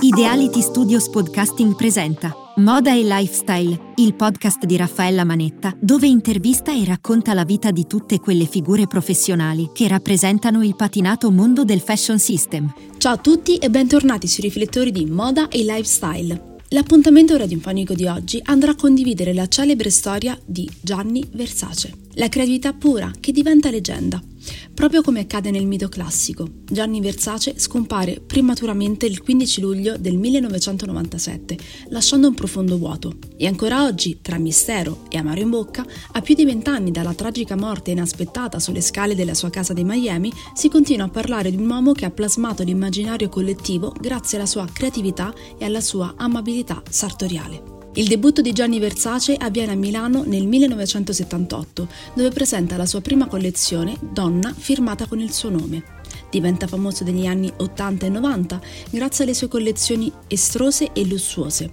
Ideality Studios Podcasting presenta Moda e Lifestyle, il podcast di Raffaella Manetta, dove intervista e racconta la vita di tutte quelle figure professionali che rappresentano il patinato mondo del fashion system. Ciao a tutti e bentornati sui riflettori di Moda e Lifestyle. L'appuntamento radiofonico di oggi andrà a condividere la celebre storia di Gianni Versace, la creatività pura che diventa leggenda. Proprio come accade nel mito classico, Gianni Versace scompare prematuramente il 15 luglio del 1997, lasciando un profondo vuoto. E ancora oggi, tra mistero e amaro in bocca, a più di vent'anni dalla tragica morte inaspettata sulle scale della sua casa di Miami, si continua a parlare di un uomo che ha plasmato l'immaginario collettivo grazie alla sua creatività e alla sua amabilità sartoriale. Il debutto di Gianni Versace avviene a Milano nel 1978, dove presenta la sua prima collezione, Donna, firmata con il suo nome. Diventa famoso negli anni 80 e 90 grazie alle sue collezioni estrose e lussuose.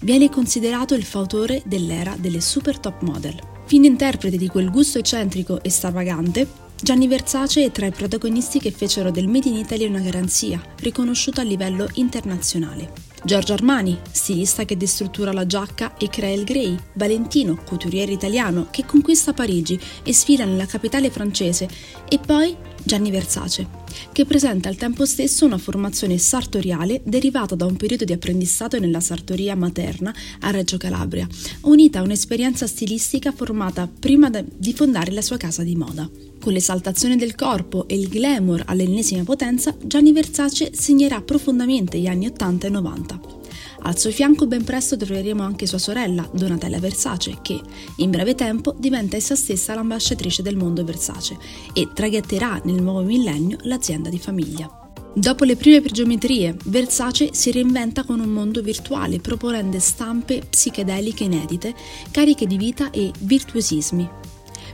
Viene considerato il fautore dell'era delle super top model. Fin interprete di quel gusto eccentrico e stravagante, Gianni Versace è tra i protagonisti che fecero del Made in Italy una garanzia, riconosciuta a livello internazionale. Giorgio Armani, stilista che destruttura la giacca e crea il grey, Valentino, couturiere italiano che conquista Parigi e sfila nella capitale francese, e poi Gianni Versace, che presenta al tempo stesso una formazione sartoriale derivata da un periodo di apprendistato nella sartoria materna a Reggio Calabria, unita a un'esperienza stilistica formata prima di fondare la sua casa di moda. Con l'esaltazione del corpo e il glamour all'ennesima potenza, Gianni Versace segnerà profondamente gli anni 80 e 90. Al suo fianco ben presto troveremo anche sua sorella, Donatella Versace, che, in breve tempo, diventa essa stessa l'ambasciatrice del mondo Versace e traghetterà nel nuovo millennio l'azienda di famiglia. Dopo le prime geometrie, Versace si reinventa con un mondo virtuale proponendo stampe psichedeliche inedite, cariche di vita e virtuosismi,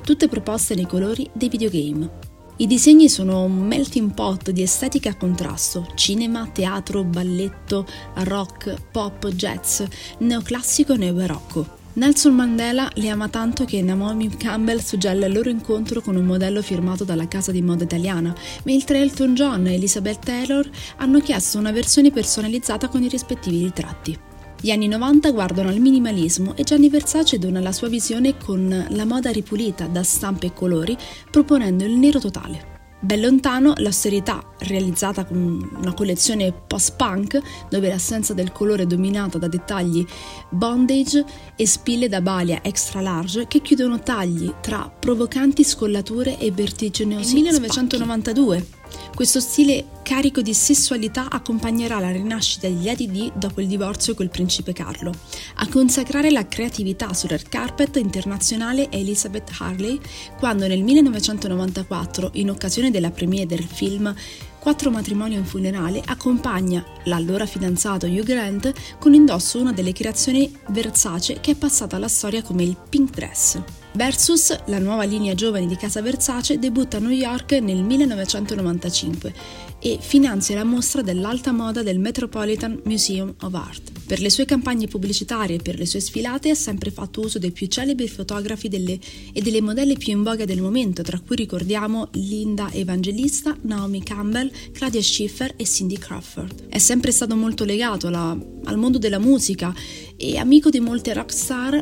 tutte proposte nei colori dei videogame. I disegni sono un melting pot di estetica a contrasto, cinema, teatro, balletto, rock, pop, jazz, neoclassico e neobarocco. Nelson Mandela li ama tanto che Naomi Campbell suggella il loro incontro con un modello firmato dalla casa di moda italiana, mentre Elton John e Elizabeth Taylor hanno chiesto una versione personalizzata con i rispettivi ritratti. Gli anni 90 guardano al minimalismo e Gianni Versace dona la sua visione con la moda ripulita da stampe e colori, proponendo il nero totale. Ben lontano l'austerità, realizzata con una collezione post-punk, dove l'assenza del colore è dominata da dettagli bondage e spille da balia extra large che chiudono tagli tra provocanti scollature e vertiginosi. Nel 1992 questo stile carico di sessualità accompagnerà la rinascita degli ADD dopo il divorzio col principe Carlo. A consacrare la creatività sul red carpet internazionale è Elizabeth Harley, quando nel 1994, in occasione della premiere del film Quattro matrimoni e un funerale accompagna l'allora fidanzato Hugh Grant con indosso una delle creazioni Versace che è passata alla storia come il pink dress. Versus, la nuova linea giovane di casa Versace, debutta a New York nel 1995 e finanzia la mostra dell'alta moda del Metropolitan Museum of Art. Per le sue campagne pubblicitarie e per le sue sfilate ha sempre fatto uso dei più celebri fotografi delle, e delle modelle più in voga del momento, tra cui ricordiamo Linda Evangelista, Naomi Campbell, Claudia Schiffer e Cindy Crawford. È sempre stato molto legato alla, al mondo della musica e amico di molte rockstar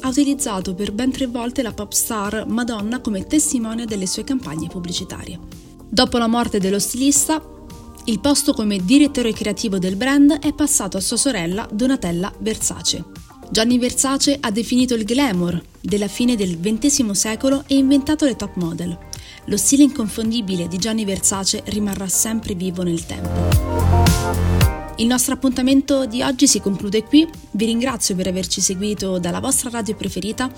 ha utilizzato per ben tre volte la pop star Madonna come testimone delle sue campagne pubblicitarie. Dopo la morte dello stilista, il posto come direttore creativo del brand è passato a sua sorella Donatella Versace. Gianni Versace ha definito il glamour della fine del XX secolo e inventato le top model. Lo stile inconfondibile di Gianni Versace rimarrà sempre vivo nel tempo. Il nostro appuntamento di oggi si conclude qui, vi ringrazio per averci seguito dalla vostra radio preferita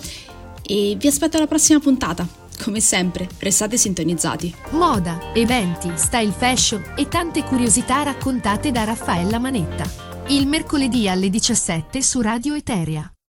e vi aspetto alla prossima puntata. Come sempre, restate sintonizzati. Moda, eventi, style fashion e tante curiosità raccontate da Raffaella Manetta. Il mercoledì alle 17 su Radio Eteria.